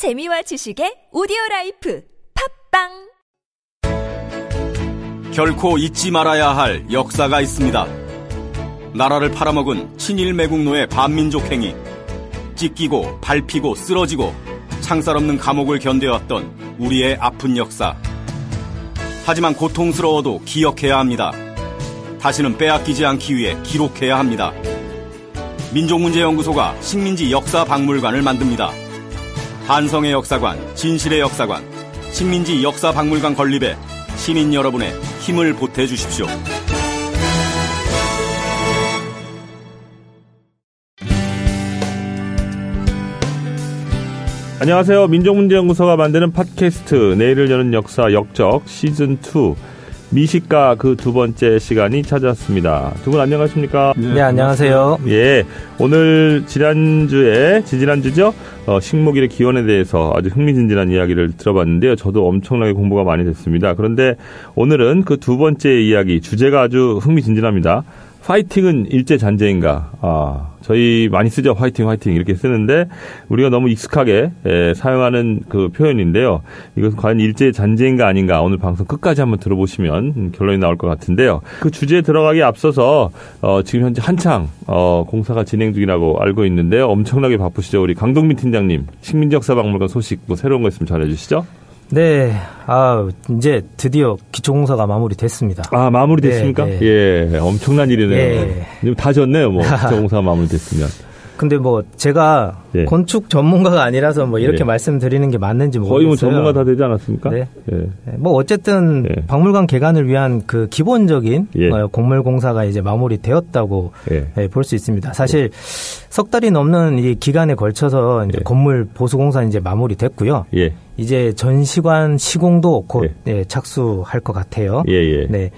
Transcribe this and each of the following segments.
재미와 지식의 오디오 라이프 팟빵 결코 잊지 말아야 할 역사가 있습니다. 나라를 팔아먹은 친일 매국노의 반민족 행위, 찢기고 밟히고 쓰러지고 창살 없는 감옥을 견뎌왔던 우리의 아픈 역사. 하지만 고통스러워도 기억해야 합니다. 다시는 빼앗기지 않기 위해 기록해야 합니다. 민족문제연구소가 식민지 역사 박물관을 만듭니다. 한성의 역사관, 진실의 역사관, 식민지 역사박물관 건립에 시민 여러분의 힘을 보태 주십시오. 안녕하세요. 민족문제연구소가 만드는 팟캐스트 내일을 여는 역사 역적 시즌 2 미식가 그 두 번째 시간이 찾아왔습니다. 두 분 안녕하십니까? 네, 안녕하세요. 예, 오늘 지난주에 지지난주죠. 어, 식목일의 기원에 대해서 아주 흥미진진한 이야기를 들어봤는데요. 저도 엄청나게 공부가 많이 됐습니다. 그런데 오늘은 그 두 번째 이야기 주제가 아주 흥미진진합니다. 파이팅은 일제 잔재인가? 아, 저희 많이 쓰죠. 화이팅, 화이팅 이렇게 쓰는데 우리가 너무 익숙하게 에, 사용하는 그 표현인데요. 이것은 과연 일제 잔재인가 아닌가? 오늘 방송 끝까지 한번 들어보시면 결론이 나올 것 같은데요. 그 주제에 들어가기 앞서서 어, 지금 현재 한창 어, 공사가 진행 중이라고 알고 있는데요. 엄청나게 바쁘시죠. 우리 강동민 팀장님 식민지역사 박물관 소식 뭐 새로운 거 있으면 전해주시죠. 네, 아 이제 드디어 기초공사가 마무리됐습니다. 아 마무리됐습니까? 네, 예, 엄청난 일이네요. 예. 다 졌네요. 뭐 기초공사가 마무리됐으면. 근데 뭐 제가 예. 건축 전문가가 아니라서 뭐 이렇게 예. 말씀드리는 게 맞는지 모르겠어요. 거의 뭐 전문가 다 되지 않았습니까? 네. 예. 네, 뭐 어쨌든 예. 박물관 개관을 위한 그 기본적인 예. 어, 공물 공사가 이제 마무리되었다고 예. 볼수 있습니다. 사실 석 달이 넘는 이 기간에 걸쳐서 이제 예. 건물 보수 공사 이제 마무리됐고요. 예. 이제 전시관 시공도 곧 예. 예, 착수할 것 같아요. 예, 예. 네.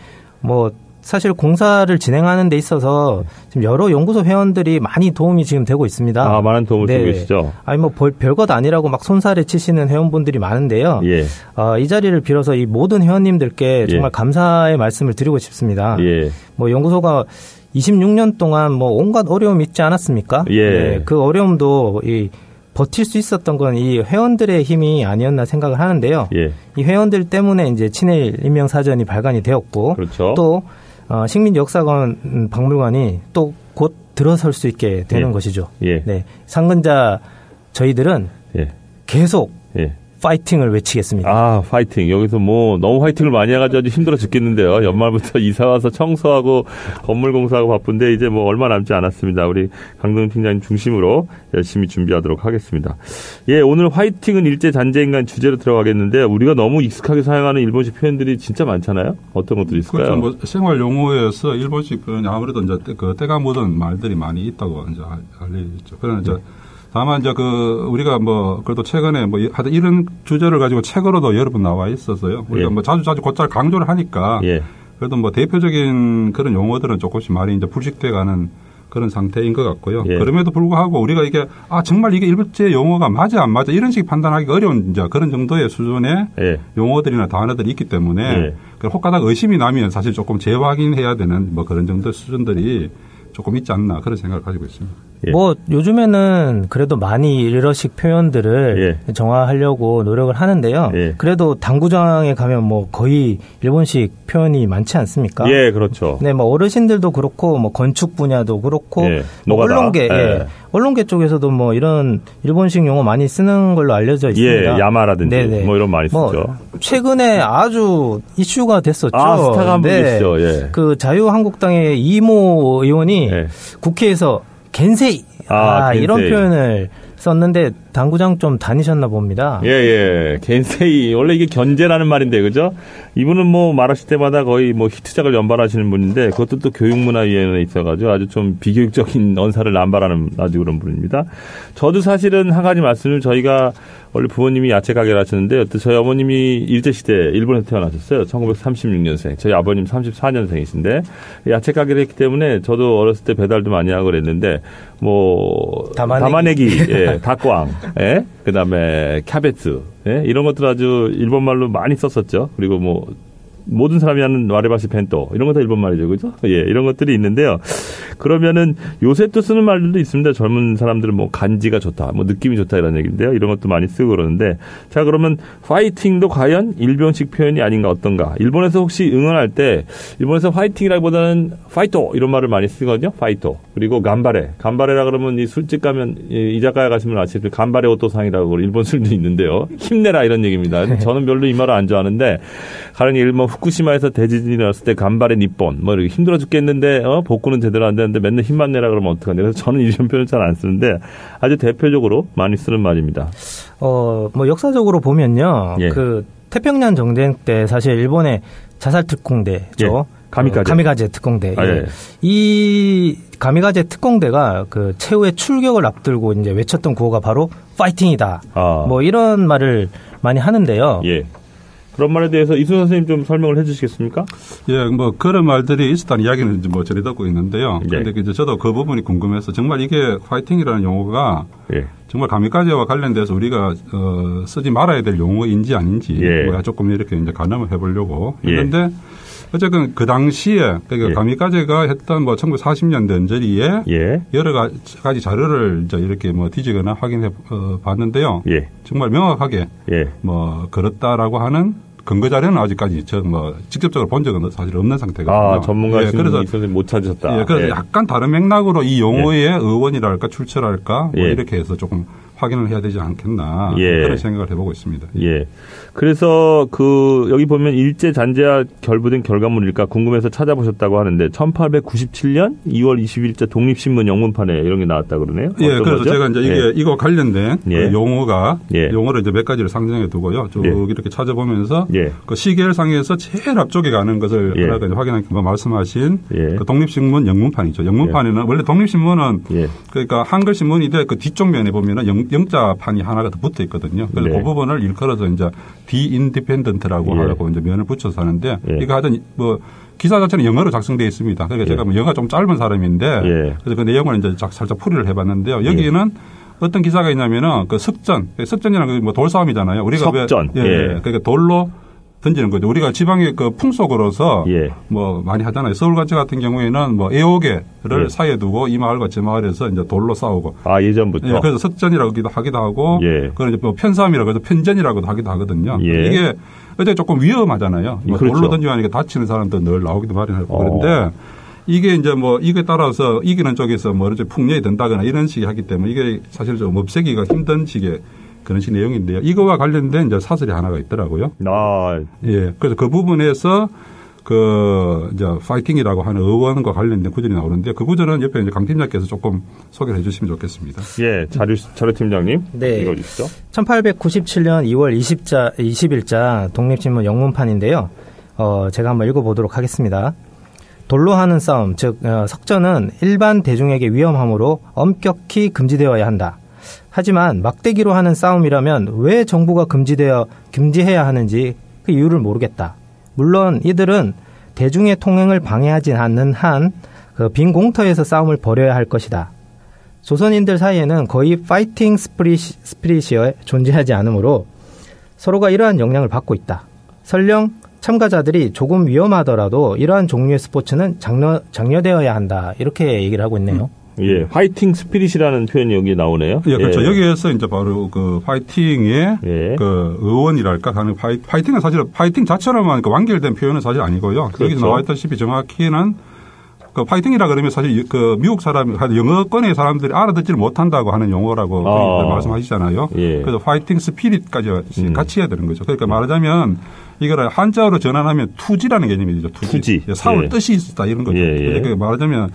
뭐 사실 공사를 진행하는 데 있어서 지금 여러 연구소 회원들이 많이 도움이 지금 되고 있습니다. 아, 많은 도움을 네. 주고 계시죠? 아니 뭐 별- 별것 아니라고 막 손살에 치시는 회원분들이 많은데요. 예. 어, 이 자리를 빌어서 이 모든 회원님들께 정말 예. 감사의 말씀을 드리고 싶습니다. 예. 뭐 연구소가 26년 동안 뭐 온갖 어려움이 있지 않았습니까? 예. 네, 그 어려움도 이 버틸 수 있었던 건 이 회원들의 힘이 아니었나 생각을 하는데요. 예. 이 회원들 때문에 이제 친일 인명 사전이 발간이 되었고 그렇죠. 또 어, 식민 역사관 음, 박물관이 또 곧 들어설 수 있게 되는 예. 것이죠. 예. 네, 상근자 저희들은 예. 계속 예. 파이팅을 외치겠습니다. 아, 파이팅. 여기서 뭐, 너무 화이팅을 많이 해가지고 아주 힘들어 죽겠는데요. 연말부터 이사 와서 청소하고 건물 공사하고 바쁜데 이제 뭐 얼마 남지 않았습니다. 우리 강동 팀장님 중심으로 열심히 준비하도록 하겠습니다. 예, 오늘 화이팅은 일제 잔재인간 주제로 들어가겠는데 우리가 너무 익숙하게 사용하는 일본식 표현들이 진짜 많잖아요. 어떤 것들이 있을까요? 그렇죠. 뭐 생활 용어에서 일본식 표현이 아무래도 이제 때- 그 때가 묻은 말들이 많이 있다고 이제 알- 알려져 그러나 이제 다만 이제 그 우리가 뭐 그래도 최근에 뭐 이- 하여튼 이런 주제를 가지고 책으로도 여러 번 나와 있어서요. 우리가 예. 뭐 자주 자주 곧잘 강조를 하니까 예. 그래도 뭐 대표적인 그런 용어들은 조금씩 많이 이제 불식돼가는 그런 상태인 것 같고요. 예. 그럼에도 불구하고 우리가 이게 아 정말 이게 일본제 용어가 맞아 안 맞아 이런 식의 판단하기가 어려운 이제 그런 정도의 수준의 예. 용어들이나 단어들이 있기 때문에 예. 그 혹가닥 의심이 나면 사실 조금 재확인해야 되는 뭐 그런 정도 수준들이 조금 있지 않나 그런 생각을 가지고 있습니다. 예. 뭐 요즘에는 그래도 많이 일어식 표현들을 정화하려고 노력을 하는데요. 예. 그래도 당구장에 가면 뭐 거의 일본식 표현이 많지 않습니까? 예, 그렇죠. 네, 뭐 어르신들도 그렇고 뭐 건축 분야도 그렇고 예, 뭐. 언론계, 예. 예. 언론계 쪽에서도 뭐 이런 일본식 용어 많이 쓰는 걸로 알려져 있습니다. 예, 야마라든지 네네. 뭐 이런 많이 쓰죠. 뭐 최근에 아주 이슈가 됐었죠. 아, 스타가 한분 네. 예. 그 자유한국당의 이모 의원이 예. 국회에서 겐세이 아, 아, 이런 겐세이. 표현을 썼는데 당구장 좀 다니셨나 봅니다. 예, 예. 겐세이. 원래 이게 견제라는 말인데, 그죠? 이분은 뭐 말하실 때마다 거의 뭐 히트작을 연발하시는 분인데, 그것도 또 교육문화위원회에 있어가지고 아주 좀 비교육적인 언사를 남발하는 아주 그런 분입니다. 저도 사실은 한 가지 말씀을 저희가 원래 부모님이 야채 가게를 하셨는데, 또 저희 어머님이 일제시대 일본에서 태어나셨어요. 1936년생. 저희 아버님 34년생이신데, 야채 가게를 했기 때문에 저도 어렸을 때 배달도 많이 하고 그랬는데, 뭐, 담아내기. 담아내기, 예, 닭광, 예, 그 다음에 캐베츠, 예, 이런 것들 아주 일본 말로 많이 썼었죠. 그리고 뭐, 모든 사람이 하는 割り箸 弁当 이런 거 다 일본 말이죠, 그죠? 예, 이런 것들이 있는데요. 그러면은 요새 또 쓰는 말들도 있습니다. 젊은 사람들은 뭐 간지가 좋다, 뭐 느낌이 좋다 이런 얘기인데요. 이런 것도 많이 쓰고 그러는데 자 그러면 파이팅도 과연 일본식 표현이 아닌가 어떤가? 일본에서 혹시 응원할 때 일본에서 파이팅이라기보다는 ファイト 이런 말을 많이 쓰거든요. 파이터 그리고 간바레, 간바레라 그러면 이 술집 가면 이 이자카야 가시면 아시다시피 간바레 오토상이라고 일본 술도 있는데요. 힘내라 이런 얘기입니다. 저는 별로 이 말을 안 좋아하는데 가령 일본 뭐 후쿠시마에서 대지진이 났을 때 간발의 니폰 뭐 이렇게 힘들어 죽겠는데 어 복구는 제대로 안 되는데 맨날 힘만 내라 그러면 어떡하냐 그래서 저는 이런 표현 잘 안 쓰는데 아주 대표적으로 많이 쓰는 말입니다. 어, 뭐 역사적으로 보면요. 예. 그 태평양 전쟁 때 사실 일본의 자살 특공대죠. 예. 가미카제. 어, 가미가제 특공대. 아, 예. 예. 이 가미가제 특공대가 그 최후의 출격을 앞두고 이제 외쳤던 구호가 바로 파이팅이다. 아. 뭐 이런 말을 많이 하는데요. 예. 그런 말에 대해서 이순 선생님 좀 설명을 해주시겠습니까? 예, 뭐 그런 말들이 있었다는 이야기는 이제 뭐 저리 듣고 있는데요. 예. 그런데 이제 저도 그 부분이 궁금해서 정말 이게 파이팅이라는 용어가 예. 정말 가미까지와 관련돼서 우리가 어, 쓰지 말아야 될 용어인지 아닌지 예. 뭐 조금 이렇게 이제 가늠을 해보려고 예. 했는데 어쨌든 그 당시에 그러니까 예. 가미까지가 했던 뭐 1940년대 언저리에 예. 여러 가- 가지 자료를 이제 이렇게 뭐 뒤지거나 확인해 어, 봤는데요. 예. 정말 명확하게 예. 뭐 그렇다라고 하는 근거 자료는 아직까지 저뭐 직접적으로 본 적은 사실 없는 상태거든요. 아, 전문가신 예, 그래서 못 찾으셨다. 예, 그래서 예. 약간 다른 맥락으로 이 용어의 의원이랄까 출처랄까 뭐 예. 이렇게 해서 조금 확인을 해야 되지 않겠나 예. 그런 생각을 해보고 있습니다. 예. 그래서 그 여기 보면 일제 잔재와 결부된 결과물일까 궁금해서 찾아보셨다고 하는데 1897년 2월 20일자 독립신문 영문판에 이런 게 나왔다 그러네요. 예, 그래서 거죠? 제가 이제 이게 예. 이거 관련된 예. 그 용어가 예. 용어를 이제 몇 가지를 상정해 두고요. 쭉 예. 이렇게 찾아보면서 예. 그 시계상에서 제일 앞쪽에 가는 것을 예. 하나가 이제 확인한 뭐 말씀하신 예. 그 독립신문 영문판이죠. 영문판에는 원래 독립신문은 예. 그러니까 한글 신문인데 그 뒤쪽 면에 보면은 영, 영자판이 하나가 더 붙어 있거든요. 그래서 네. 그 부분을 일컬어서 이제 The Independent라고 예. 하라고 이제 면을 붙여서 하는데 예. 이거 하여튼 뭐 기사 자체는 영어로 작성되어 있습니다. 그러니까 예. 제가 뭐 영어가 좀 짧은 사람인데 예. 그래서 그 내용을 이제 작- 살짝 풀이를 해봤는데요. 여기는 어떤 기사가 있냐면은 그 석전, 석전이라는 게 뭐 돌싸움이잖아요. 우리가 왜- 석전. 예, 예. 예. 그러니까 돌로 던지는 거죠. 우리가 지방의 그 풍속으로서 예. 뭐 많이 하잖아요. 서울 같이 같은 경우에는 뭐 애오개를 예. 사이에 두고 이 마을과 저 마을에서 이제 돌로 싸우고 아, 예전부터. 예, 그래서 석전이라고 하기도, 하고, 예. 그걸 이제 뭐 편싸움이라고 해서 편전이라고도 하기도 하거든요. 예. 이게 어제 조금 위험하잖아요. 뭐 그렇죠. 돌로 던지니까 다치는 사람도 늘 나오기도 마련하고 어. 그런데 이게 이제 뭐 이거에 따라서 이기는 쪽에서 뭐 이렇게 풍년이 된다거나 이런 식이 하기 때문에 이게 사실 좀 없애기가 힘든 식의 그런 식 내용인데요. 이거와 관련된 이제 사설이 하나가 있더라고요. 아, 예. 그래서 그 부분에서 그 이제 파이팅이라고 하는 의원과 관련된 구절이 나오는데 그 구절은 옆에 이제 강 팀장께서 조금 소개를 해 주시면 좋겠습니다. 예, 자료, 자료 팀장님. 네. 읽어주시죠. 1897년 2월 20자, 20일자 독립신문 영문판인데요. 어, 제가 한번 읽어보도록 하겠습니다. 돌로 하는 싸움, 즉 어, 석전은 일반 대중에게 위험하므로 엄격히 금지되어야 한다. 하지만 막대기로 하는 싸움이라면 왜 정부가 금지되어 금지해야 하는지 그 이유를 모르겠다. 물론 이들은 대중의 통행을 방해하지 않는 한 그 빈 공터에서 싸움을 벌여야 할 것이다. 조선인들 사이에는 거의 fighting spirit, spirit이 존재하지 않으므로 서로가 이러한 영향을 받고 있다. 설령 참가자들이 조금 위험하더라도 이러한 종류의 스포츠는 장려, 장려되어야 한다. 이렇게 얘기를 하고 있네요. 예, fighting spirit이라는 표현이 여기 나오네요. 예, 그렇죠. 여기에서 이제 바로 그 파이팅의 예. 그 어원이랄까 하는 파이, 파이팅은 사실 파이팅 자체로만 그 완결된 표현은 사실 아니고요. 그렇죠. 여기서 나와 있다시피 정확히는 그 파이팅이라 그러면 사실 그 미국 사람, 영어권의 사람들이 알아듣지를 못한다고 하는 용어라고 아. 말씀하시잖아요. 예. 그래서 fighting spirit까지 음. 같이 해야 되는 거죠. 그러니까 말하자면 이거를 한자어로 전환하면 투지라는 개념이죠. 투지. 투지. 예, 싸울 예. 뜻이 있다 이런 거죠. 예, 예. 그러니까 말하자면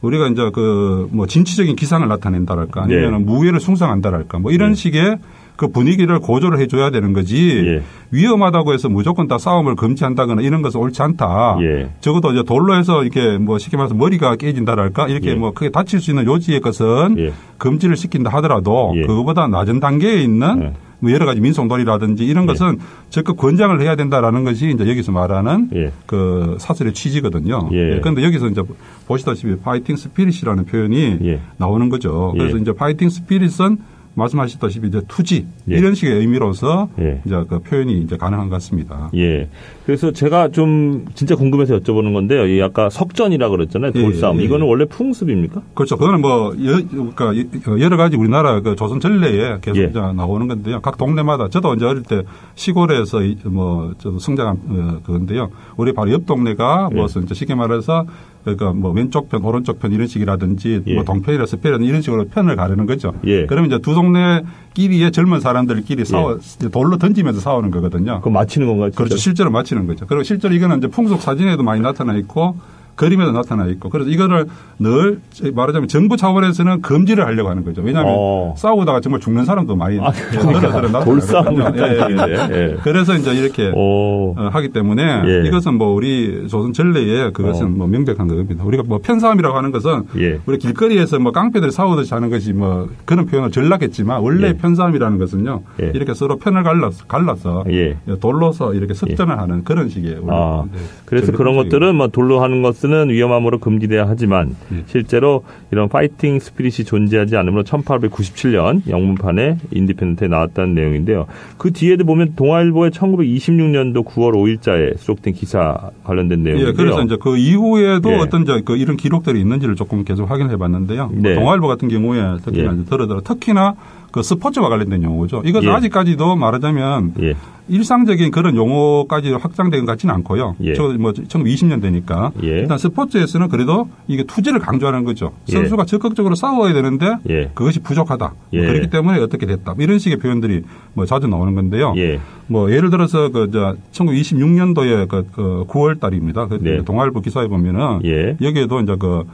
우리가 이제 그 뭐 진취적인 기상을 나타낸다랄까 아니면 예. 무예를 숭상한다랄까 뭐 이런 예. 식의 그 분위기를 고조를 해줘야 되는 거지 예. 위험하다고 해서 무조건 다 싸움을 금지한다거나 이런 것은 옳지 않다. 예. 적어도 이제 돌로 해서 이렇게 뭐 쉽게 말해서 머리가 깨진다랄까 이렇게 예. 뭐 크게 다칠 수 있는 요지의 것은 예. 금지를 시킨다 하더라도 예. 그거보다 낮은 단계에 있는 예. 뭐 여러 가지 민속놀이라든지 이런 예. 것은 적극 권장을 해야 된다라는 것이 이제 여기서 말하는 예. 그 사설의 취지거든요. 예. 그런데 여기서 이제 보시다시피 파이팅 스피릿이라는 표현이 예. 나오는 거죠. 예. 그래서 이제 파이팅 스피릿은 말씀하셨다시피 이제 투지 예. 이런 식의 의미로서 예. 이제 그 표현이 이제 가능한 것 같습니다. 예. 그래서 제가 좀 진짜 궁금해서 여쭤보는 건데요. 이 아까 석전이라 그랬잖아요. 예, 돌싸움. 예, 예. 이거는 원래 풍습입니까? 그렇죠. 그거는 뭐 여, 그러니까 여러 가지 우리나라 그 조선 전례에 계속 예. 이제 나오는 건데요. 각 동네마다 저도 이제 어릴 때 시골에서 이- 뭐 저도 성장한 어, 그건데요. 우리 바로 옆 동네가 예. 무슨 이제 쉽게 말해서 그러니까 뭐 왼쪽 편, 오른쪽 편 이런 식이라든지 예. 뭐 동편이라 서편이라 이런 식으로 편을 가르는 거죠. 예. 그러면 이제 두 동네끼리의 젊은 사람들끼리 싸워 돌로 던지면서 싸우는 거거든요. 그거 맞히는 건가요? 진짜? 그렇죠. 실제로 맞히는 거죠. 그리고 실제로 이거는 이제 풍속 사진에도 많이 나타나 있고 그림에도 나타나 있고 그래서 이거를 늘 말하자면 정부 차원에서는 금지를 하려고 하는 거죠. 왜냐하면 어. 싸우다가 정말 죽는 사람도 많이 아, 예, 그러니까. 돌싸움을 예, 예, 예. 예. 그래서 이제 이렇게 오. 어, 하기 때문에 예. 이것은 뭐 우리 조선 전례에 그것은 어. 뭐 명백한 겁니다. 우리가 뭐 편싸움이라고 하는 것은 예. 우리 길거리에서 뭐 깡패들이 싸우듯이 하는 것이 뭐 그런 표현을 전락했지만 원래 예. 편싸움이라는 것은요 예. 이렇게 서로 편을 갈라서, 갈라서 예. 돌로서 이렇게 석전을 하는 그런 식의 아, 네, 그래서 그런. 것들은 뭐 돌로 하는 것은 위험함으로 금지돼야 하지만 예. 실제로 이런 fighting spirit이 존재하지 않으므로 1897년 영문판에 인디펜던트에 나왔다는 내용인데요. 그 뒤에도 보면 동아일보의 1926년도 9월 5일자에 수록된 기사 관련된 내용인데요. 예, 그래서 이제 그 이후에도 예. 어떤 이제 그 이런 기록들이 있는지를 조금 계속 확인해 봤는데요. 네. 동아일보 같은 경우에 특히나 예. 들어들어 특히나 그 스포츠와 관련된 용어죠. 이것은 예. 아직까지도 말하자면 예. 일상적인 그런 용어까지 확장된 것 같지는 않고요. 예. 저뭐 1920년대니까 예. 일단 스포츠에서는 그래도 이게 투지를 강조하는 거죠. 예. 선수가 적극적으로 싸워야 되는데 예. 그것이 부족하다. 뭐 예. 그렇기 때문에 어떻게 됐다. 뭐 이런 식의 표현들이 뭐 자주 나오는 건데요. 예. 뭐 예를 들어서 그저 1926년도에 그, 그 9월 달입니다. 그 네. 동아일보 기사에 보면은 예. 여기에도 이제 그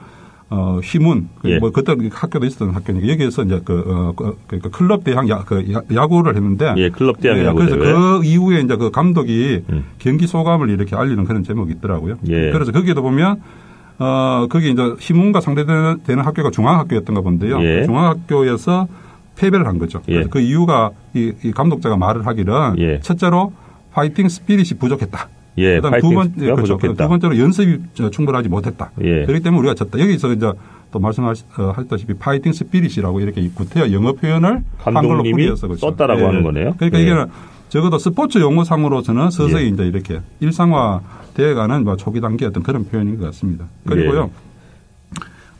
어, 휘문, 그 예. 뭐, 그때 학교도 있었던 학교니까, 여기에서 이제 그, 어, 그, 그러니까 클럽 대항 야, 그 야- 야구를 했는데. 예, 클럽 대항 예, 야구 그래서 대회. 그 이후에 이제 그 감독이 음. 경기 소감을 이렇게 알리는 그런 제목이 있더라고요. 예. 그래서 거기에도 보면, 어, 거기 이제 휘문과 상대되는 되는 학교가 중앙학교였던가 본데요. 예. 중앙학교에서 패배를 한 거죠. 예. 그래서 그 이유가 이, 이 감독자가 말을 하기는 예. 첫째로 파이팅 스피릿이 부족했다. 예, 그다음 두, 번, 파이팅 그렇죠. 부족했다. 두 번째로 연습이 저 충분하지 못했다. 예. 그렇기 때문에 우리가 졌다. 여기서 이제 또 말씀하셨다시피 fighting spirit이라고 이렇게 구태여 영어 표현을 한글로 풀이해서 그렇죠. 썼다라고 하는 거네요. 그러니까 예. 이게는 적어도 스포츠 용어상으로서는 서서히 예. 이제 이렇게 일상화 되어가는 뭐 초기 단계 어떤 그런 표현인 것 같습니다. 그리고요.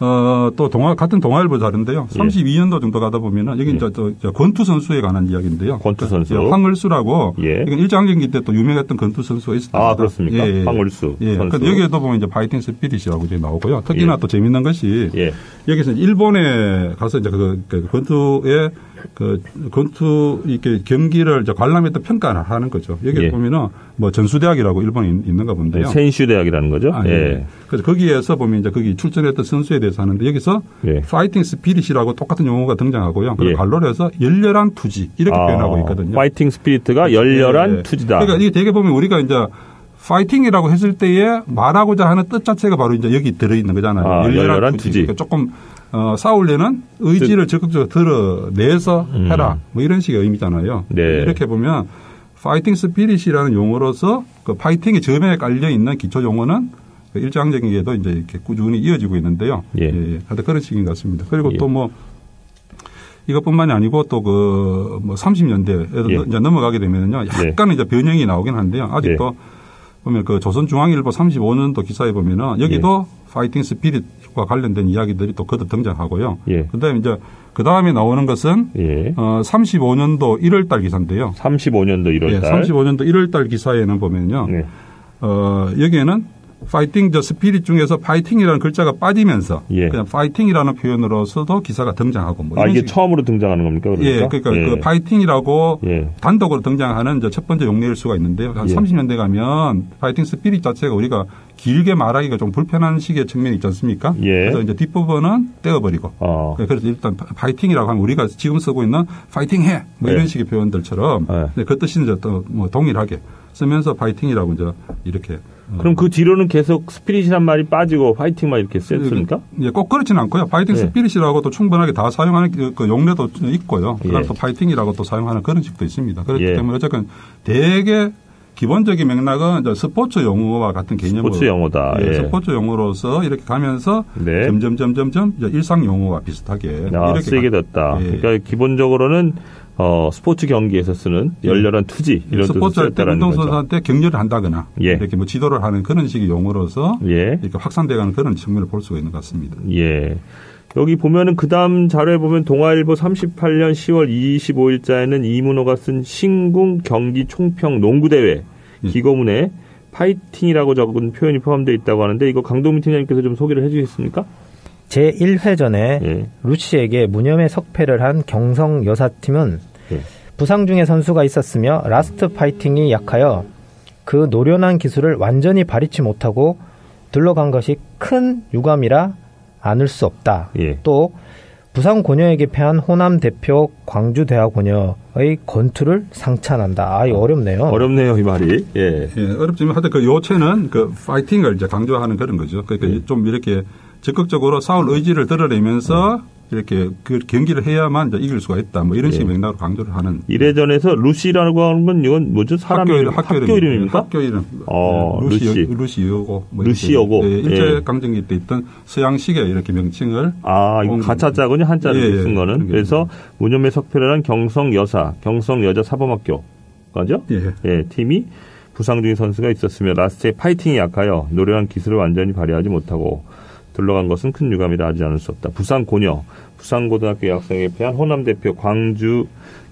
예. 어, 또 동아, 같은 동아일보 자료인데요. 32년도 정도 가다 보면은 여기 이제 또 이제 권투 선수에 관한 이야기인데요. 예. 권투 선수. 예, 황을수라고 예. 이건 일제강점기 때 또 유명했던 권투 선수가 있었다. 아, 그렇습니까? 황을수 예. 선수. 근데 여기에도 보면 이제 fighting spirit이라고 이제 나오고요. 특히나 예. 또 재밌는 것이 예. 여기서 일본에 가서 이제 그, 그 권투의 그 권투 이렇게 경기를 이제 관람했던 평가를 하는 거죠. 여기 예. 보면은 뭐 전수대학이라고 일본에 있- 있는가 본데요. 센슈 대학이라는 거죠. 아, 예. 예. 그래서 거기에서 보면 이제 거기 출전했던 선수에 대해서 하는데 여기서 예. fighting spirit이라고 똑같은 용어가 등장하고요. 그리고 예. 괄호를 해서 열렬한 투지 이렇게 아, 표현하고 있거든요. fighting spirit가 열렬한 예, 예. 투지다. 그러니까 이게 되게 보면 우리가 이제 파이팅이라고 했을 때에 말하고자 하는 뜻 자체가 바로 이제 여기 들어있는 거잖아요. 아, 열렬한 투지. 그러니까 조금 어, 싸우려는 의지를 적극적으로 드러내서 해라. 뭐 이런 식의 의미잖아요. 음. 네. 이렇게 보면 fighting spirit이라는 용어로서 그 파이팅 이전에 깔려 있는 기초 용어는 그 일제강점기에도 이제 이렇게 꾸준히 이어지고 있는데요. 예. 예. 하여튼 그런 식인 것 같습니다. 그리고 예. 또 뭐 이것뿐만이 아니고 또 그 뭐 30년대에도 예. 이제 넘어가게 되면요. 약간 이제 변형이 나오긴 한데요. 아직도 보면 그 조선중앙일보 35년도 기사에 보면은 여기도 fighting spirit과 관련된 이야기들이 또 거듭 등장하고요. 예. 그다음에 이제 그 다음에 나오는 것은 예. 어 35년도 1월달 기사인데요. 35년도 1월 예, 달. 35년도 1월달 기사에는 보면요. 네. 어, 여기에는 fighting 저 spirit 중에서 파이팅이라는 글자가 빠지면서 예. 그냥 파이팅이라는 표현으로서도 기사가 등장하고 뭐 아, 이런 이게 식- 처음으로 등장하는 겁니까? 그러니까? 예, 그러니까 예. 그 파이팅이라고 예. 단독으로 등장하는 이제 첫 번째 용례일 수가 있는데요. 한 예. 30년대 가면 fighting spirit 자체가 우리가 길게 말하기가 좀 불편한 식의 측면이 있지 않습니까? 예. 그래서 이제 뒷부분은 떼어버리고. 어. 그래서 일단 파- 파이팅이라고 하면 우리가 지금 쓰고 있는 파이팅해 뭐 네. 이런 식의 표현들처럼 네. 네, 그 뜻이 이제 또 뭐 동일하게 쓰면서 파이팅이라고 이제 이렇게 어, 그럼 그 뒤로는 계속 spirit이란 말이 빠지고 파이팅만 이렇게 썼습니까? 예, 꼭 그렇지는 않고요. fighting 예. spirit이라고도 충분하게 다 사용하는 그, 그 용례도 있고요. 그다음 예. 또 파이팅이라고 또 사용하는 그런 식도 있습니다. 그렇기 예. 때문에 어쨌든 대개 기본적인 맥락은 스포츠 용어와 같은 개념으로 스포츠 용어다. 예, 예. 스포츠 용어로서 이렇게 가면서 네. 점점 점점점 일상 용어와 비슷하게 아, 이렇게 쓰이게 가- 됐다. 예. 그러니까 기본적으로 어, 스포츠 경기에서 쓰는 열렬한 투지 이런 스포츠 할때 쓰였다라는 거죠. 운동선수한테 격려를 한다거나 예. 이렇게 뭐 지도를 하는 그런 식의 용어로서 예. 이렇게 확산돼가는 그런 측면을 볼 수가 있는 것 같습니다. 예. 여기 보면은 그 다음 자료에 보면 동아일보 38년 10월 25일자에는 이문호가 쓴 신궁 경기 총평 농구 대회 예. 기고문에 파이팅이라고 적은 표현이 포함되어 있다고 하는데 이거 강동민 팀장님께서 좀 소개를 해주시겠습니까? 제 1회전에 예. 루시에게 무념의 석패를 한 경성 여사팀은 예. 부상 중에 선수가 있었으며 last 파이팅이 약하여 그 노련한 기술을 완전히 발휘치 못하고 물러간 것이 큰 유감이라 않을 수 없다. 예. 또 부산 고녀에게 패한 호남 대표 광주 대화 고녀의 건투를 상찬한다. 아, 이거 어렵네요. 어렵네요, 이 말이. 예. 예, 어렵지만 하여튼 그 요체는 그 파이팅을 이제 강조하는 그런 거죠. 그러니까 예. 좀 이렇게 적극적으로 싸울 의지를 드러내면서 이렇게 그 경기를 해야만 이제 이길 수가 있다. 뭐 이런 식의 예. 맥락으로 강조를 하는 이래전에서 루시라고 하는 건 이건 뭐죠? 사람 학교 이름, 학교, 학교 이름입니까? 학교 이름. 어, 예, 루시, 루시. 루시 여고. 뭐 루시 여고. 이렇게, 예, 일제 예. 강점기 때 있던 서양식의 이렇게 명칭을 아, 이거 음. 가짜짜군요. 한자를 예, 예. 쓴 거는. 그래서 무념의 석패라는 경성 여사, 경성 여자 사범학교. 가죠? 예. 예, 팀이 부상 중인 선수가 있었으며 last에 파이팅이 약하여 노련한 기술을 완전히 발휘하지 못하고 물러간 것은 큰 유감이라 하지 않을 수 없다. 부산 고녀, 부산고등학교 여학생에 패한 호남 대표 광주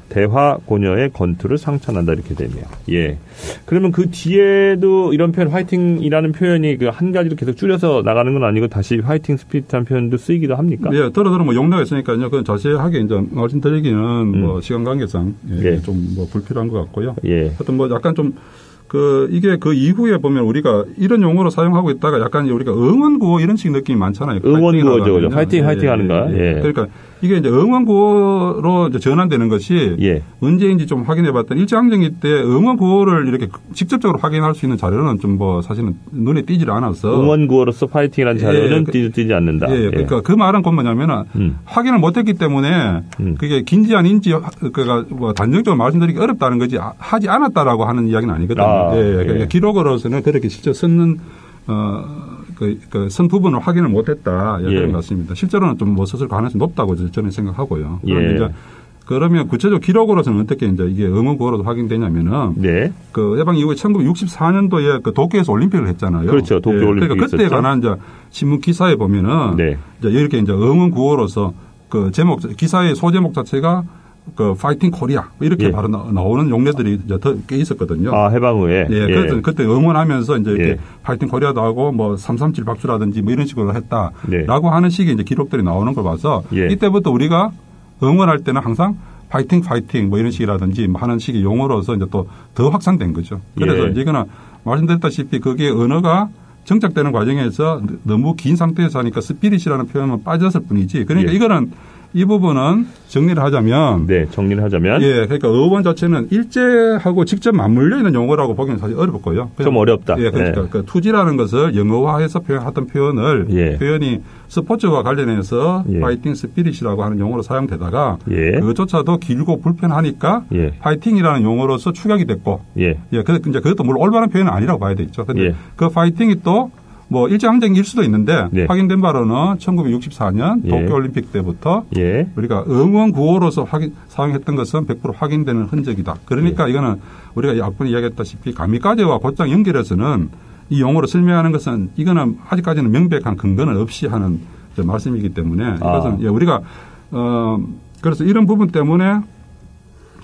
대화 고녀의 건투를 상찬한다 이렇게 되네요. 예. 그러면 그 뒤에도 이런 표현 화이팅이라는 표현이 그 한 가지로 계속 줄여서 나가는 건 아니고 다시 fighting spirit이란 표현도 쓰이기도 합니까? 예, 들어 들어 뭐 용례가 있으니까요. 그건 자세하게 이제 말씀드리기는 뭐 시간 관계상 예, 음. 예. 좀뭐 불필요한 것 같고요. 예. 하여튼 뭐 약간 좀 그 이게 그 이후에 보면 우리가 이런 용어로 사용하고 있다가 약간 우리가 응원구호 이런 식 느낌이 많잖아요. 응원구호죠, 파이팅이라고 그죠? 하면요. 파이팅, 파이팅 하는 거. 예. 그러니까 이게 이제 응원구호로 이제 전환되는 것이 예. 언제인지 좀 확인해 봤더니 일제강점기 때 응원구호를 이렇게 직접적으로 확인할 수 있는 자료는 좀 뭐 사실은 눈에 띄질 않아서 응원구호로서 파이팅이라는 자료는 예, 그- 띄, 띄지 않는다. 예, 그러니까 그 말은 곧 뭐냐면은 음. 확인을 못했기 때문에 음. 그게 긴지 아닌지 그가 뭐 단정적으로 말씀드리기 어렵다는 거지 아- 하지 않았다라고 하는 이야기는 아니거든요. 아, 예, 예. 그러니까 기록으로서는 그렇게 실제 썼는 어 그 선 부분을 확인을 못했다 예, 예. 그런 것 같습니다. 실제로는 좀못 썼을 가능성이 높다고 저는 생각하고요. 예. 그런데 이제 그러면 구체적으로 기록으로서는 어떻게 이제 이게 응원구호로 확인되냐면은 네. 그 해방 이후에 1964년도에 그 도쿄에서 올림픽을 했잖아요. 그렇죠. 도쿄 예, 올림픽이 그러니까 그때 있었죠. 관한 이제 신문 기사에 보면은 네. 이제 이렇게 이제 응원 구호로서 그 제목 기사의 소제목 자체가 그 파이팅 코리아 이렇게 예. 바로 나오는 용례들이 이제 더 꽤 있었거든요. 아, 해방 후에. 예, 그때, 그때 응원하면서 이제 이렇게 예. 파이팅 코리아도 하고 뭐 337 박수라든지 뭐 이런 식으로 했다라고 네. 하는 식의 이제 기록들이 나오는 걸 봐서 예. 이때부터 우리가 응원할 때는 항상 파이팅 파이팅 뭐 이런 식이라든지 뭐 하는 식의 용어로서 이제 또 더 확산된 거죠. 그래서 예. 이거는 말씀드렸다시피 그게 언어가 정착되는 과정에서 너무 긴 상태에서 하니까 spirit이라는 표현은 빠졌을 뿐이지. 그러니까 예. 이거는 이 부분은 정리를 하자면 네, 정리를 하자면 예, 그러니까 어원 자체는 일제하고 직접 맞물려 있는 용어라고 보기는 사실 어렵고요. 좀 어렵다. 예, 그러니까 네. 그 투지라는 것을 영어화해서 표현하던 표현을 예. 표현이 스포츠와 관련해서 예. fighting spirit이라고 하는 용어로 사용되다가 예. 그것조차도 길고 불편하니까 예. 파이팅이라는 용어로서 축약이 됐고 예. 예, 그 이제 그것도 물론 올바른 표현은 아니라고 봐야 되겠죠. 근데 예. 그 파이팅이 또 뭐 일제항쟁일 수도 있는데 네. 확인된 바로는 1964년 예. 도쿄올림픽 때부터 예. 우리가 응원 구호로서 확인, 사용했던 것은 100% 확인되는 흔적이다. 그러니까 예. 이거는 우리가 앞분에 이야기했다시피 가미까지와 곧장 연결해서는 이 용어로 설명하는 것은 이거는 아직까지는 명백한 근거는 없이 하는 말씀이기 때문에 이것은 아. 예, 우리가 어 그래서 이런 부분 때문에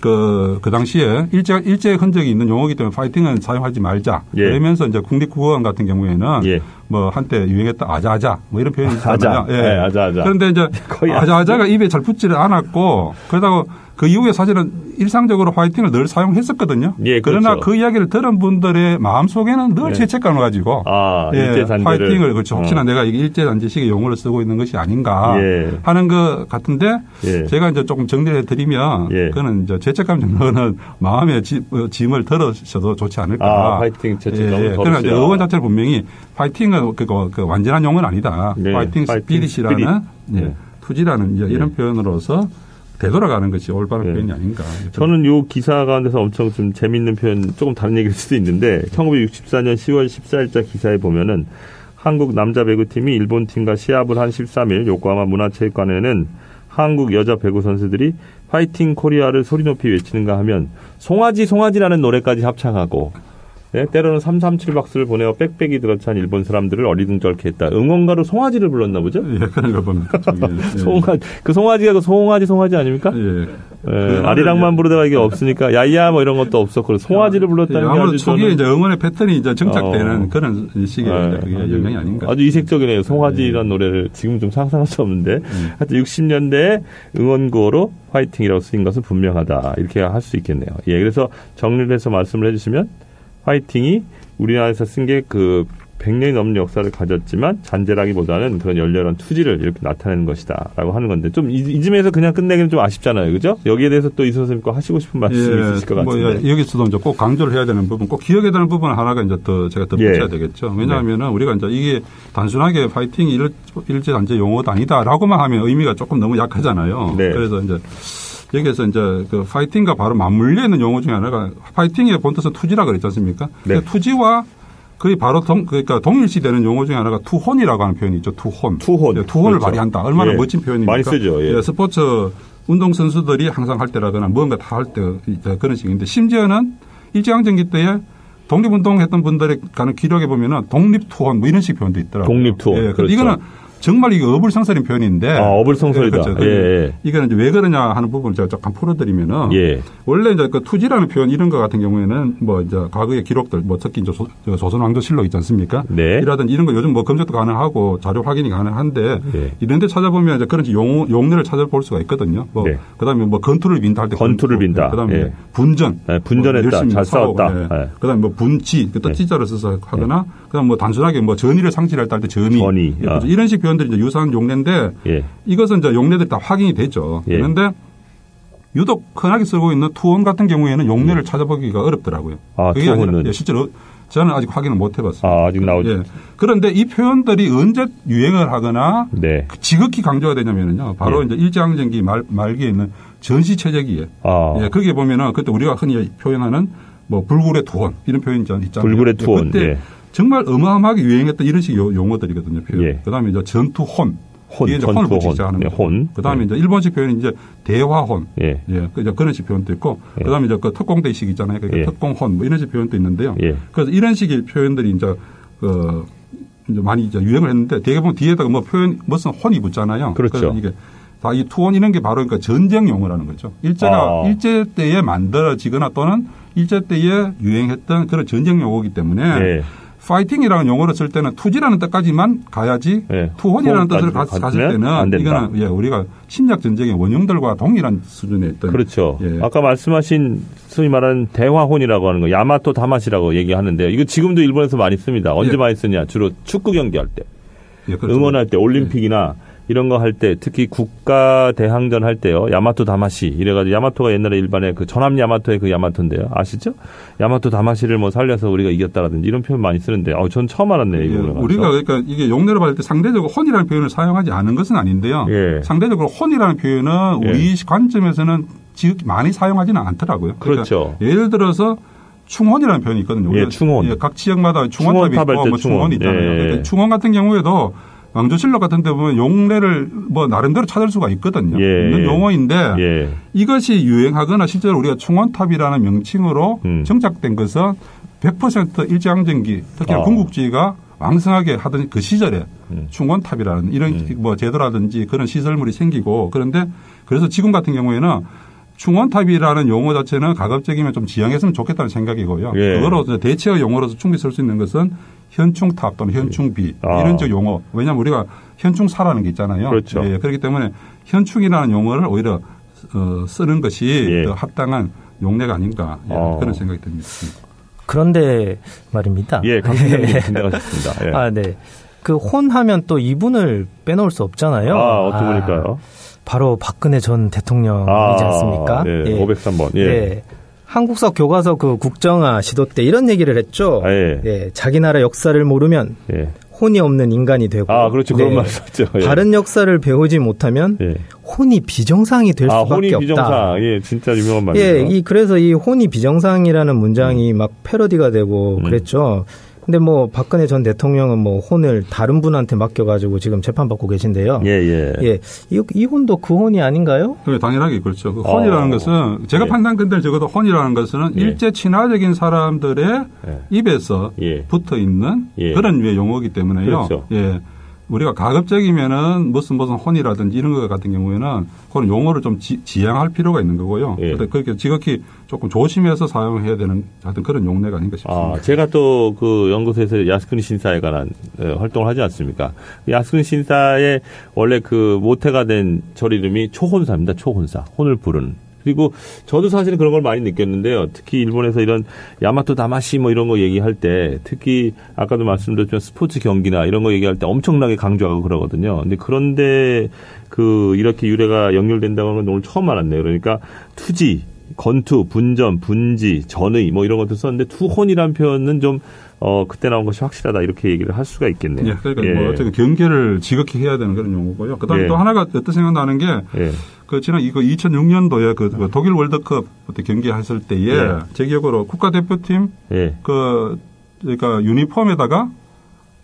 그, 그 당시에 일제, 일제의 흔적이 있는 용어이기 때문에 파이팅은 사용하지 말자. 예. 그러면서 이제 국립국어원 같은 경우에는 예. 뭐 한때 유행했던 아자아자 뭐 이런 표현이 있잖아요. 아자. 예, 아자아자. 그런데 이제 아자아자가 입에 잘 붙지를 않았고 그러다가 그 이후에 사실은 일상적으로 화이팅을 늘 사용했었거든요. 예, 그러나 그렇죠. 그 이야기를 들은 분들의 마음 속에는 늘 예. 죄책감을 가지고 아, 예. 화이팅을 그렇죠. 혹시나 어. 내가 이게 일제단지식의 용어를 쓰고 있는 것이 아닌가 예. 하는 것 같은데 예. 제가 이제 조금 정리를 해드리면 예. 그거는 이제 죄책감 정도는 마음의 지- 어, 짐을 덜으셔도 좋지 않을까. 아, 파이팅 죄책감을 예, 그러나 이제 덜으시라. 의원 자체를 분명히 파이팅은 그, 그, 그 완전한 용어는 아니다. 네, fighting spirit이라는 spirit. 예, 네. 투지라는 이런 네. 표현으로서 되돌아가는 것이 올바른 예. 표현이 아닌가. 저는 요 기사 가운데서 엄청 좀 재밌는 표현, 조금 다른 얘기일 수도 있는데, 1964년 10월 14일자 기사에 보면은 한국 남자 배구팀이 일본 팀과 시합을 한 13일 요코하마 문화체육관에는 한국 여자 배구 선수들이 파이팅 코리아를 소리 높이 외치는가 하면 송아지 송아지라는 노래까지 합창하고 예, 때로는 337 박수를 보내어 빽빽이 들어찬 일본 사람들을 어리둥절케 했다. 응원가로 송아지를 불렀나 보죠? 예, 그런 걸 봅니다. 저기, 예. 송아지, 그 송아지가 그 송아지 송아지 아닙니까? 예. 예, 그 아리랑만 이제- 부르다가 이게 없으니까 야야 뭐 이런 것도 없었고 송아지를 불렀다는 예, 게 아무래도 아주 초기에 이제 응원의 패턴이 이제 정착되는 어. 그런 시기에 예, 그게 아주- 영향이 아닌가. 아주 이색적이네요. 송아지라는 노래를 지금 좀 상상할 수 없는데 하여튼 60년대에 응원구호로 화이팅이라고 쓰인 것은 분명하다. 이렇게 할 수 있겠네요. 예, 그래서 정리를 해서 말씀을 해주시면 화이팅이 우리나라에서 쓴 게 그 100년이 넘는 역사를 가졌지만 잔재라기보다는 그런 열렬한 투지를 이렇게 나타내는 것이다라고 하는 건데 좀 이, 이쯤에서 그냥 끝내기는 좀 아쉽잖아요, 그죠? 여기에 대해서 또이 선생님 거 하시고 싶은 말씀이 있으실 것 뭐 같은데. 예, 여기서도 이제 꼭 강조를 해야 되는 부분, 꼭 기억해야 되는 부분 하나가 이제 더 제가 더 예. 붙여야 되겠죠. 왜냐하면은 우리가 이제 이게 단순하게 파이팅 일, 일제 단체 용어도 아니다라고만 하면 의미가 조금 너무 약하잖아요. 네. 그래서 이제 여기에서 이제 그 파이팅과 바로 맞물려 있는 용어 중에 하나가 파이팅의 본뜻은 투지라 그랬지 않습니까? 네. 그 투지와 거의 바로 동, 그러니까 동일시 되는 용어 중에 하나가 투혼이라고 하는 표현이 있죠. 투혼. 투혼. 예, 투혼을 그렇죠. 발휘한다. 얼마나 예. 멋진 표현입니까? 많이 쓰죠. 예. 스포츠 운동 선수들이 항상 할 때라거나 뭔가 다 할 때 그런 식인데 심지어는 일제강점기 때에 독립운동 했던 분들의 가는 기록에 보면은 독립투혼 뭐 이런 식 표현도 있더라고요. 독립투혼. 예, 그렇죠. 이거는 정말 이게 어불성설인 표현인데. 아, 어불성설이다. 그렇죠. 예, 예. 이거는 이제 왜 그러냐 하는 부분을 제가 잠깐 풀어드리면은. 예. 원래 이제 그 투지라는 표현 이런 거 같은 경우에는 뭐 이제 과거의 기록들 뭐 특히 이제 조, 선 왕조실록 있지 않습니까? 네. 이라든지 이런 거 요즘 뭐 검색도 가능하고 자료 확인이 가능한데 예. 이런 데 찾아보면 이제 그런 용, 용례를 찾아볼 수가 있거든요. 뭐 네. 그다음에 뭐 건투를 빈다 할 때 건투를 빈다. 그다음에 예. 분전. 네, 분전했다. 열심히 잘 싸웠다. 예. 예. 그다음에 뭐 분치, 예. 찌자를 써서 하거나 그다음 뭐 단순하게 뭐 전의를 상실할 때 할 때 전의. 전의. 예, 아. 이런 식 표현들이 이제 유사한 용례인데 예. 이것은 이제 용례들이 다 확인이 되죠. 예. 그런데 유독 흔하게 쓰고 있는 투혼 같은 경우에는 용례를 찾아보기가 어렵더라고요. 음. 아, 그게 아니라? 예, 실제로 저는 아직 확인을 못 해봤습니다. 아, 아직 나오지. 예. 그런데 이 표현들이 언제 유행을 하거나 네. 지극히 강조가 되냐면요. 바로 예. 이제 일제강점기 말, 말기에 있는 전시체제기에. 아. 예, 거기에 보면은 그때 우리가 흔히 표현하는 뭐 불굴의 투혼 이런 표현이 있잖- 있잖아요. 불굴의 예, 투혼, 그때 예. 정말 어마어마하게 유행했던 이런 식 요- 용어들이거든요. 표현. 예. 그다음에 이제 전투혼. 혼, 이게 이제. 혼을 붙이기 시작하는 예. 혼. 그다음에 예. 이제 일본식 표현이 이제 대화혼. 예. 예, 그 이제 그런 식 표현도 있고, 예. 그다음에 이제 그 특공대식 있잖아요. 예. 특공혼 뭐 이런 식 표현도 있는데요. 예. 그래서 이런 식의 표현들이 이제 그 이제 많이 이제 유행을 했는데 대개 보면 뒤에다가 뭐 표현 무슨 혼이 붙잖아요. 그렇죠. 이게 다 이 투혼 이런 게 바로 그러니까 전쟁 용어라는 거죠. 일제가 아. 일제 때에 만들어지거나 또는 일제 때에 유행했던 그런 전쟁 용어이기 때문에 예. 파이팅이라는 용어를 쓸 때는 투지라는 뜻까지만 가야지 예. 투혼이라는 뜻을 가- 안 때는 된다. 이거는 예, 우리가 침략 전쟁의 원흉들과 동일한 수준의 어떤 그렇죠. 예. 아까 말씀하신 소위 말하는 대화혼이라고 하는 거, 야마토 다마시라고 얘기하는데요. 이거 지금도 일본에서 많이 씁니다. 언제 예. 많이 쓰냐? 주로 축구 경기할 때, 예, 그렇죠. 응원할 때, 올림픽이나 이런 거 할 때, 특히 국가 대항전 할 때요. 야마토 다마시 이래가지고 야마토가 옛날에 일본의 그 전함 야마토의 그 야마토인데요. 아시죠? 야마토 다마시를 뭐 살려서 우리가 이겼다라든지 이런 표현 많이 쓰는데, 어, 전 처음 알았네요. 예. 우리가 그러니까 이게 용례를 받을 때 상대적으로 혼이라는 표현을 사용하지 않은 것은 아닌데요. 예. 상대적으로 혼이라는 표현은 예. 우리 관점에서는 지극히 많이 사용하지는 않더라고요. 그러니까 그렇죠. 예를 들어서 충혼이라는 표현이 있거든요. 예, 충혼. 예, 각 지역마다 있고 때뭐 있잖아요. 예, 예. 그러니까 충혼 같은 경우에도 왕조실록 같은 데 보면 용례를 뭐 나름대로 찾을 수가 있거든요. 예. 있는 용어인데 예. 이것이 유행하거나 실제로 우리가 충원탑이라는 명칭으로 음. 정착된 것은 100% 일제강점기 특히 나 아. 군국주의가 왕성하게 하던 그 시절에 음. 충원탑이라는 이런 뭐 제도라든지 그런 시설물이 생기고 그런데 그래서 지금 같은 경우에는 충원탑이라는 용어 자체는 가급적이면 좀 지양했으면 좋겠다는 생각이고요. 예. 그거로 대체어 용어로서 충분히 쓸 수 있는 것은 현충탑 또는 현충비 아. 이런 적 용어. 왜냐하면 우리가 현충사라는 게 있잖아요. 그렇죠. 예, 그렇기 때문에 현충이라는 용어를 오히려 어, 쓰는 것이 예. 더 합당한 용례가 아닌가 예, 어. 그런 생각이 듭니다. 그런데 말입니다. 예, 강팀장님 진행하셨습니다. 예. 아, 네. 그 혼하면 또 이분을 빼놓을 수 없잖아요. 아, 어떻게 보니까요? 바로 박근혜 전 대통령이지 않습니까? 네, 예. 503번. 예. 예. 한국사 교과서 그 국정화 시도 때 이런 얘기를 했죠. 아, 예. 자기 나라 역사를 모르면 예. 혼이 없는 인간이 되고 아, 그렇죠. 그런 말 썼죠. 예. 다른 역사를 배우지 못하면 예. 혼이 비정상이 될 아, 수밖에 혼이 없다. 비정상. 예, 진짜 유명한 말이에요. 예, 이 그래서 이 혼이 비정상이라는 문장이 막 패러디가 되고 음. 그랬죠. 근데 뭐 박근혜 전 대통령은 뭐 혼을 다른 분한테 맡겨가지고 지금 재판 받고 계신데요. 예, 예. 예, 이, 이 혼도 그 혼이 아닌가요? 그게 당연하게 그렇죠. 그 어. 혼이라는 것은 제가 예. 판단 근데 적어도 혼이라는 것은 예. 일제 친화적인 사람들의 예. 입에서 예. 붙어 있는 예. 그런 류의 용어이기 때문에요. 그렇죠. 예. 우리가 가급적이면은 무슨 무슨 혼이라든지 이런 것 같은 경우에는 그런 용어를 좀 지, 지양할 필요가 있는 거고요. 예. 그렇게 지극히 조금 조심해서 사용해야 되는 하여튼 그런 용례가 아닌가 싶습니다. 아, 제가 또 그 연구소에서 야스쿠니 신사에 관한 어, 활동을 하지 않습니까? 야스쿠니 신사의 원래 그 모태가 된 절 이름이 초혼사입니다. 초혼사. 혼을 부르는. 그리고 저도 사실은 그런 걸 많이 느꼈는데요. 특히 일본에서 이런 야마토 다마시 뭐 이런 거 얘기할 때 특히 아까도 말씀드렸지만 스포츠 경기나 이런 거 얘기할 때 엄청나게 강조하고 그러거든요. 근데 그런데 그 이렇게 유래가 연결된다고 하는 건 오늘 처음 알았네요. 그러니까 투지, 건투, 분전, 분지, 전의 뭐 이런 것들 썼는데 투혼이라는 표현은 좀 어, 그때 나온 것이 확실하다 이렇게 얘기를 할 수가 있겠네요. 예, 그러니까 뭐 어쨌든 경계를 지극히 해야 되는 그런 용어고요. 그다음에 예. 또 하나가 어떤 생각나는 게 예. 그 지난 이거 2006년도에 그, 그 독일 월드컵 그때 경기했을 때에 예. 제 기억으로 국가대표팀 예. 그 그러니까 유니폼에다가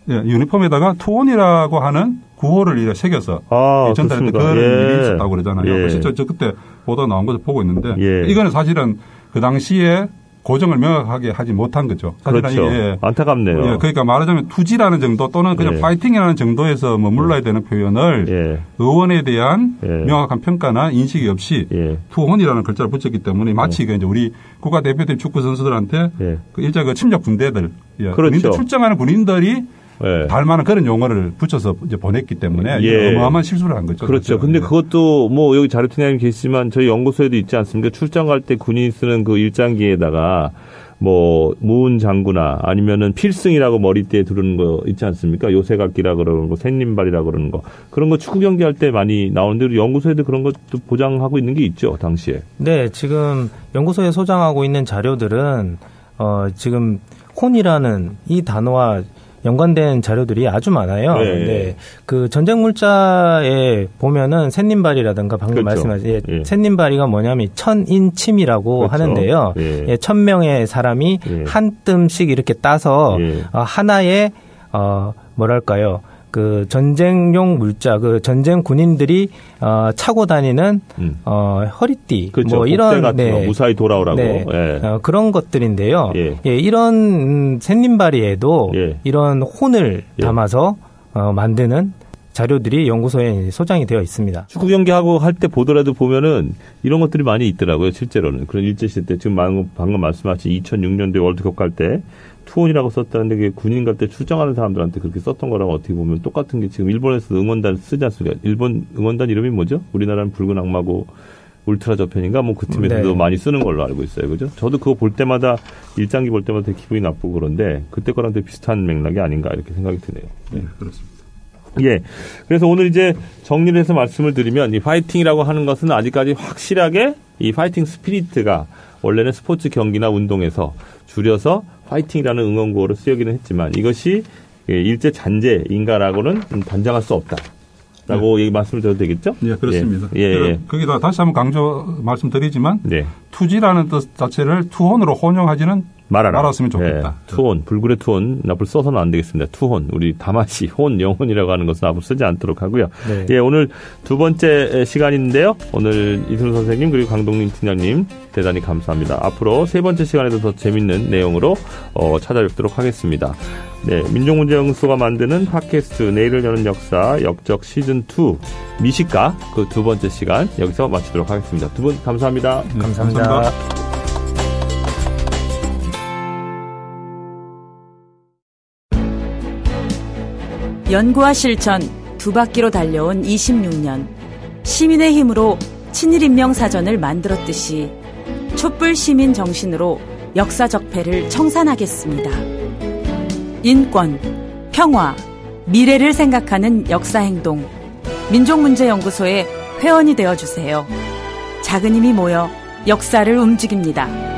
예, 유니폼에다가 투혼이라고 하는 구호를 이렇게 새겨서 아, 전달할 때? 그런 예. 일이 있었다고 그러잖아요. 예. 그래서 저, 저 그때 보도 나온 것을 보고 있는데 예. 이거는 사실은 그 당시에 고증을 명확하게 하지 못한 거죠. 그렇죠. 이게 안타깝네요. 예, 그러니까 말하자면 투지라는 정도 또는 그냥 예. 파이팅이라는 정도에서 머물러야 되는 표현을 예. 어원에 대한 예. 명확한 평가나 인식이 없이 예. 투혼이라는 글자를 붙였기 때문에 마치 그 이제 우리 국가 대표팀 축구 선수들한테 예. 그 일제 그 침략 군대들 예, 그렇죠. 군인들 출정하는 군인들이 예. 닮아는 그런 용어를 붙여서 이제 보냈기 때문에 예. 어마어마한 실수를 한 거죠. 그렇죠. 근데 그것도 뭐 여기 자료팀장님 계시지만 저희 연구소에도 있지 않습니까? 출장 갈 때 군인이 쓰는 그 일장기에다가 뭐 무은 장구나 아니면은 필승이라고 머리띠에 두르는 거 있지 않습니까? 요새각기라 그러는 거, 샌님발이라 그러는 거 그런 거 축구 경기 할 때 많이 나오는데 연구소에도 그런 것도 보장하고 있는 게 있죠 당시에. 네, 지금 연구소에 소장하고 있는 자료들은 어, 지금 혼이라는 이 단어와 연관된 자료들이 아주 많아요. 네. 네. 그 전쟁 물자에 보면은 샌님발이라든가 방금 그렇죠. 말씀하신 예, 예. 샌님발이가 뭐냐면 천인침이라고 그렇죠. 하는데요. 예. 예, 천 명의 사람이 예. 한 뜸씩 이렇게 따서 예. 어, 하나의 어 뭐랄까요? 그 전쟁용 물자, 그 전쟁 군인들이 어, 차고 다니는 음. 어, 허리띠, 그렇죠. 뭐 이런 거 무사히 돌아오라고. 네. 예. 어, 그런 것들인데요. 예. 이런 음, 샌님바리에도 예. 이런 혼을 예. 담아서 어, 만드는 자료들이 연구소에 소장이 되어 있습니다. 축구 경기하고 할 때 보더라도 보면은 이런 것들이 많이 있더라고요, 실제로는. 그런 일제시대 때 지금 방금, 방금 말씀하신 2006년도에 월드컵 갈 때 투혼이라고 썼다는데 그게 군인 갈 때 출정하는 사람들한테 그렇게 썼던 거랑 어떻게 보면 똑같은 게 지금 일본에서 응원단 쓰지 않습니까? 일본 응원단 이름이 뭐죠? 우리나라는 붉은 악마고 울트라 닛폰인가 뭐 그 팀에서도 네. 많이 쓰는 걸로 알고 있어요. 그죠? 저도 그거 볼 때마다 일장기 볼 때마다 되게 기분이 나쁘고 그런데 그때 거랑 되게 비슷한 맥락이 아닌가 이렇게 생각이 드네요. 예, 그렇습니다. 예. 그래서 오늘 이제 정리를 해서 말씀을 드리면 이 파이팅이라고 하는 것은 아직까지 확실하게 이 fighting spirit가 원래는 스포츠 경기나 운동에서 줄여서 파이팅이라는 응원구호로 쓰여기는 했지만 이것이 예, 일제 잔재인가라고는 단정할 수 없다. 라고 얘기 말씀을 드려도 되겠죠? 예, 그렇습니다. 예, 예. 예. 거기다 다시 한번 강조 말씀드리지만 네. 투지라는 뜻 자체를 투혼으로 혼용하지는 말아라. 말았으면 좋겠다. 예, 투혼, 불굴의 투혼, 앞으로 써서는 안 되겠습니다. 투혼, 우리 다마시, 혼, 영혼이라고 하는 것은 앞으로 쓰지 않도록 하고요. 네. 예, 오늘 두 번째 시간인데요. 오늘 이승우 선생님 그리고 강동민 팀장님 대단히 감사합니다. 앞으로 세 번째 시간에도 더 재밌는 내용으로 어, 찾아뵙도록 하겠습니다. 네, 민족문제연구소가 만드는 팟캐스트 내일을 여는 역사 역적 시즌 2 미식가 그 두 번째 시간 여기서 마치도록 하겠습니다. 두 분 감사합니다. 예, 감사합니다. 연구와 실천 두 바퀴로 달려온 26년. 시민의 힘으로 친일인명 사전을 만들었듯이 촛불 시민 정신으로 역사 적폐를 청산하겠습니다. 인권, 평화, 미래를 생각하는 역사 행동. 민족문제연구소의 회원이 되어 주세요. 작은 힘이 모여 역사를 움직입니다.